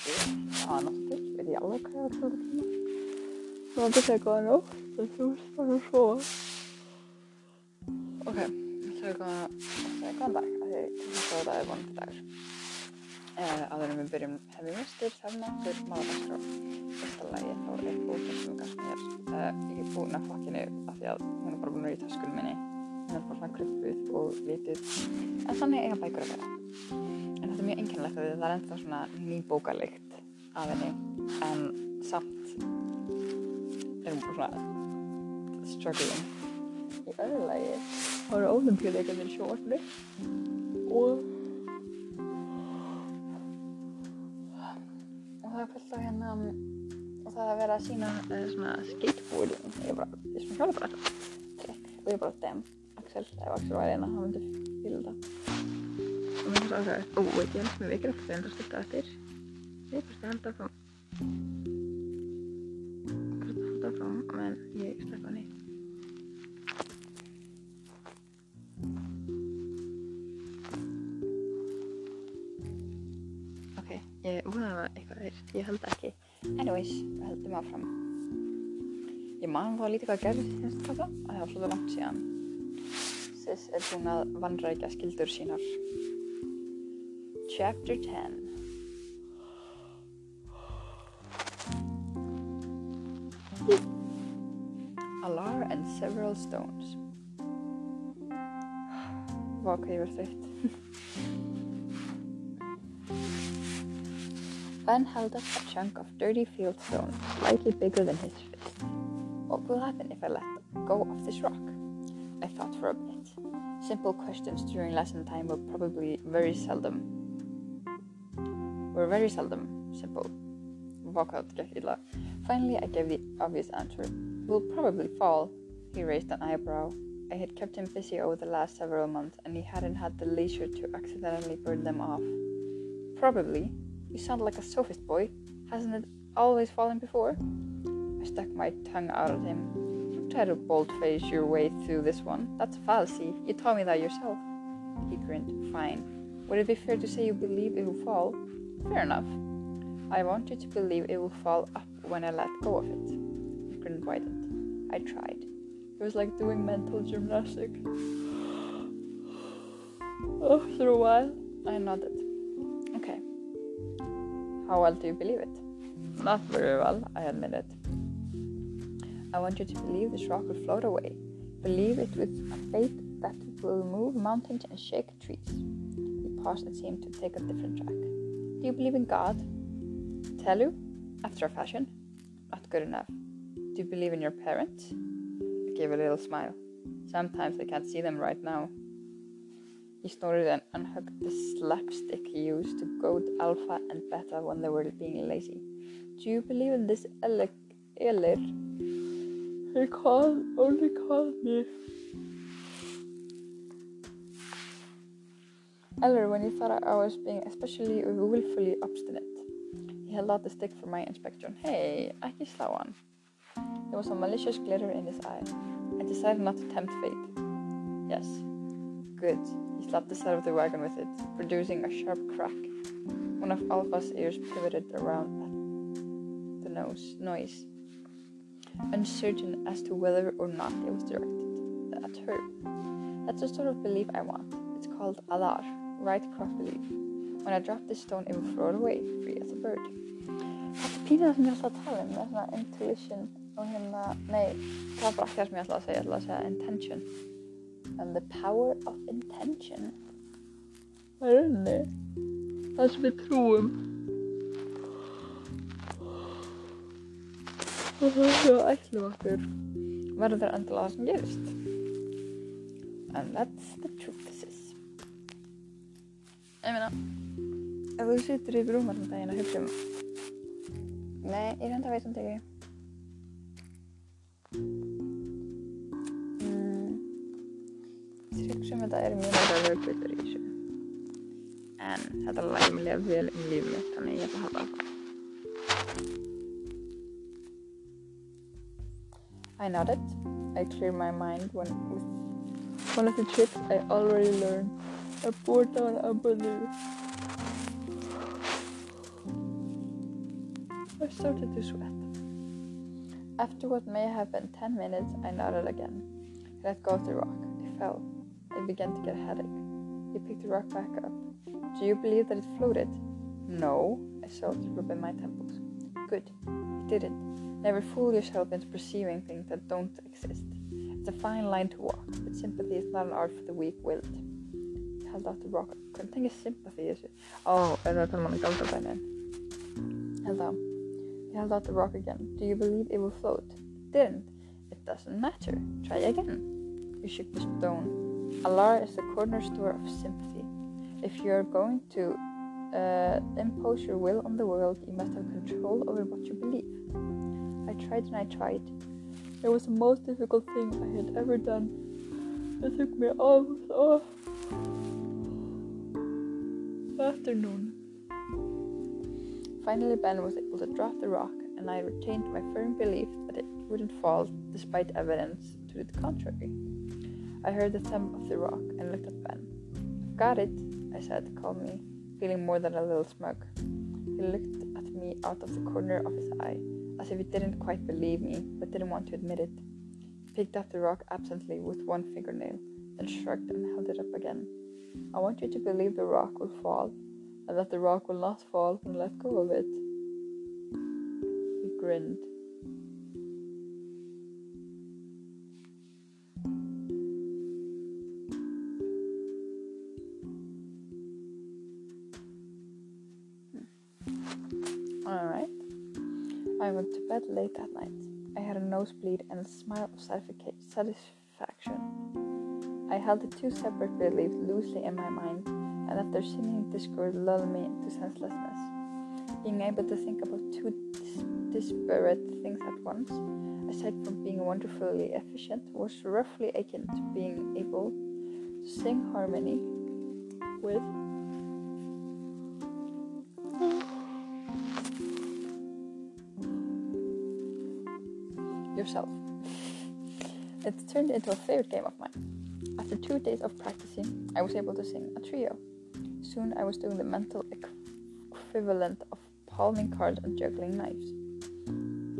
Ég anast ekki, veit ég alveg hvað ég var að tala um. Nú er þetta góða nótt, þetta er bara að svoa. Ok, það er góðan dag, það er góðan dag, það er vonandi dagur. Eh, Aður en við byrjum hefði mistur, þemnáttur, málagskrá. Þetta lagi þá er búinn sem kannski er ekki uh, búinn að fokkinu af því að hún er bara búinn í taskunum minni. Hún er bara svona kruppuð og litið, en þannig eiga bækur að vera. En er mjög einkennilegt að það er ennþá svona ný bókalikt af henni, en samt er hún svona struggling. Í öðru lagi þá eru ólimpíuleikarnir í sjónvarpinu og og það er fullt af hérna og það er verið að sína uh, svona skateboarding. Ég er bara, ég er svona hjóla bara og ég er bara, damn, Axel ef Axel væri hérna, hann myndi Como nos vamos a ver? Oh, wait, ya no se me ve que la puse en los espectadores. Ég fyrst að held að fá. Ég fyrst að held að fá, menn ég stakka hann í. Ok, ég vonaði að það var eitthvað þér. Ég held ekki. Anyways, við heldum áfram. Ég man það lítið hvað gerði þérst þetta. Það var svolítið langt síðan. Sis er búin að vanrækja skildur sínar. Chapter 10 Alar and several stones hvað ég verð þreytt Ben held up a chunk of dirty field stone, slightly bigger than his fist. What will happen if I let go of this rock? I thought for a bit. Simple questions during lesson time were probably very seldom. Were very seldom simple. Walk out. Finally, I gave the obvious answer. Will probably fall. He raised an eyebrow. I had kept him busy over the last several months, and he hadn't had the leisure to accidentally burn them off. Probably. You sound like a sophist boy. Hasn't it always fallen before? I stuck my tongue out at him. Don't try to bold-face your way through this one. That's a fallacy. You told me that yourself. He grinned. Fine. Would it be fair to say you believe it will fall? Fair enough. I want you to believe it will fall up when I let go of it. His grin widened. I tried. It was like doing mental gymnastics. Oh, After a while, I nodded. Okay. How well do you believe it? Not very well, I admitted. I want you to believe this rock will float away. Believe it with a faith that it will move mountains and shake trees. He paused and seemed to take a different track. Do you believe in God? Tell you? After a fashion? Not good enough. Do you believe in your parents? I gave a little smile. Sometimes I can't see them right now. He snorted and unhooked the slapstick he used to goad Alpha and Beta when they were being lazy. Do you believe in this E'lir? He called, only called me. E'lir when he thought I was being especially willfully obstinate. He held out the stick for my inspection. Hey, ekki slá hann. There was a malicious glitter in his eye. I decided not to tempt fate. Yes. Good. He slapped the side of the wagon with it, producing a sharp crack. One of Alpha's ears pivoted around at the nose noise, uncertain as to whether or not it was directed at her. That's the sort of belief I want. It's called Alar, right belief. When I drop this stone, it will float away, free as a bird. Þetta er pínað sem ég ætla að tala um, það er svona intuition og hérna, nei, það var bara ekki það sem ég ætla að segja, ég ætla að segja intention. And the power of intention. Það er unni. Það sem við trúum. Og það er svo ætlum okkur. Verður endilega það sem gerist. And that's the truth. Ég meina, ef þú situr í rúmar um daginn að hugsa um Nei, ég reynda að veit um þetta ekki. Mm. Tryggsum þetta er mjög náttúrulega rauðbyrður í þessu. En þetta lægir mig lega vel um lífið mitt, þannig ég ætla að hafa það. I nodded. I cleared my mind when with one of the tricks I already learned. Down a balloon. I started to sweat. After what may have been 10 minutes, I nodded again. I let go of the rock. It fell. I began to get a headache. He picked the rock back up. Do you believe that it floated? No, I saw it rubbing my temples. Good. It didn't. Never fool yourself into perceiving things that don't exist. It's a fine line to walk, but sympathy is not an art for the weak-willed. He out the rock. Couldn't think of sympathy, is it? Oh, er það tala um hann galdabænin. Held á. He held out the rock again. Do you believe it will float? It didn't. It doesn't matter. Try again. He shook the stone. Alar is the cornerstone of sympathy. If you are going to uh, impose your will on the world, you must have control over what you believe. I tried and I tried. It was the most difficult thing I had ever done. It took me almost all afternoon. Finally, Ben was able to drop the rock, and I retained my firm belief that it wouldn't fall despite evidence to the contrary. I heard the thump of the rock and looked at Ben. Got it, I said calmly, feeling more than a little smug. He looked at me out of the corner of his eye, as if he didn't quite believe me, but didn't want to admit it. He picked up the rock absently with one fingernail, then shrugged and held it up again. I want you to believe the rock will fall, and that the rock will not fall when let go of it. He grinned. Hmm. Alright. I went to bed late that night. I had a nosebleed and a smile of satisfaction. I held the two separate beliefs loosely in my mind and after seeming discord lull me into senselessness. Being able to think about two dis- disparate things at once, aside from being wonderfully efficient, was roughly akin to being able to sing harmony with yourself. It turned into a favorite game of mine. After two days of practicing, I was able to sing a trio. Soon I was doing the mental equivalent of palming cards and juggling knives.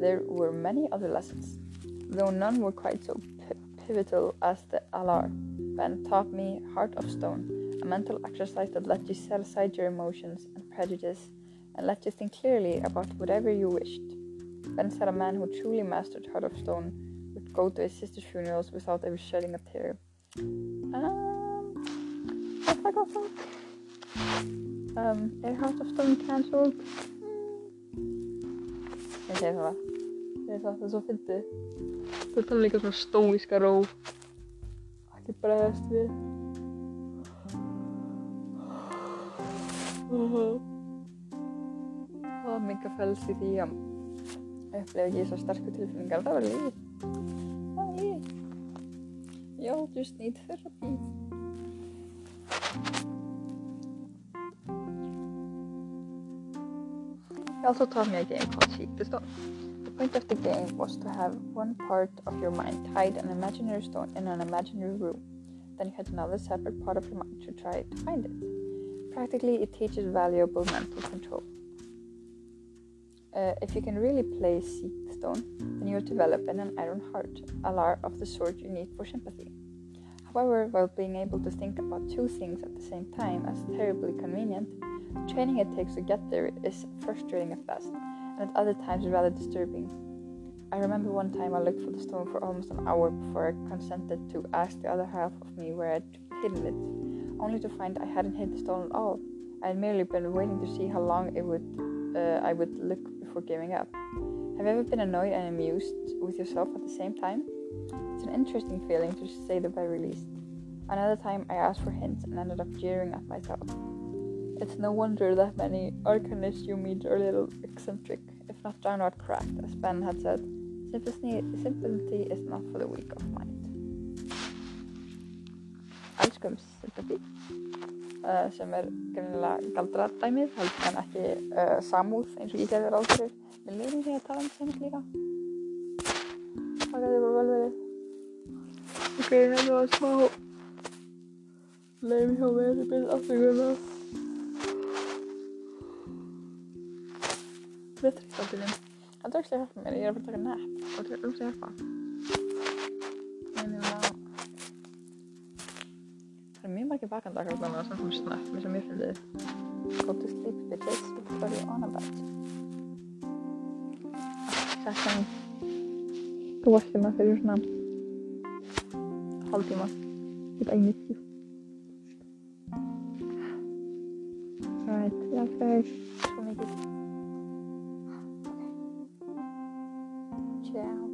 There were many other lessons, though none were quite so pivotal as the Alar. Ben taught me Heart of Stone, a mental exercise that let you set aside your emotions and prejudice and let you think clearly about whatever you wished. Ben said a man who truly mastered Heart of Stone would go to his sister's funerals without ever shedding a tear. Um, what I got fuck? Um, er Heart of Stone cancelled? Ég segi það. Ég segi það, það er svo fyndið. Þú er talað líka svona stóíska ró. Ekki bregðast við. Það var mikið fels í því að upplifa ekki svo sterku tilfinningar. Það var lífið. Það var lífið. You just need therapy. He also taught me a game called Seek the Stone. The point of the game was to have one part of your mind hide an imaginary stone in an imaginary room. Then you had another separate part of your mind to try to find it. Practically, it teaches valuable mental control. Uh, if you can really play Seek the Stone, then you're developing an iron heart, Alar of the sort you need for sympathy. However, while being able to think about two things at the same time is terribly convenient, the training it takes to get there is frustrating at best, and at other times rather disturbing. I remember one time I looked for the stone for almost an hour before I consented to ask the other half of me where I'd hidden it, only to find I hadn't hid the stone at all. I had merely been waiting to see how long it would uh, I would look giving up. Have you ever been annoyed and amused with yourself at the same time? It's an interesting feeling to say the very least. Another time I asked for hints and ended up jeering at myself. It's no wonder that many arcanists you meet are a little eccentric, if not downright cracked, as Ben had said. Sympathy, sympathy is not for the weak of mind. Elskum sympathy, uh, sem er greinilega galdradæmið, en ekki uh, samúð eins og ég gerði ráð fyrir. Við lefum því að tala um sympathy líka. Það gæti bara vel verið. Ok, hérna var smá leim hjá mér, ég byrði afturkvæmlega. Við þurfum að byrja. Það er ekki að hjálpa mér, ég er að fara að taka nett. Það er ekki að hjálpa. ekki vakandi akkur þannig að það er svona snabbt með sem ég fyndið Go to sleep bitches, what are you on about? Þetta er þú varst hérna fyrir svona hálf tíma ég er einnið tíu Alright, já það er svo mikið. Ciao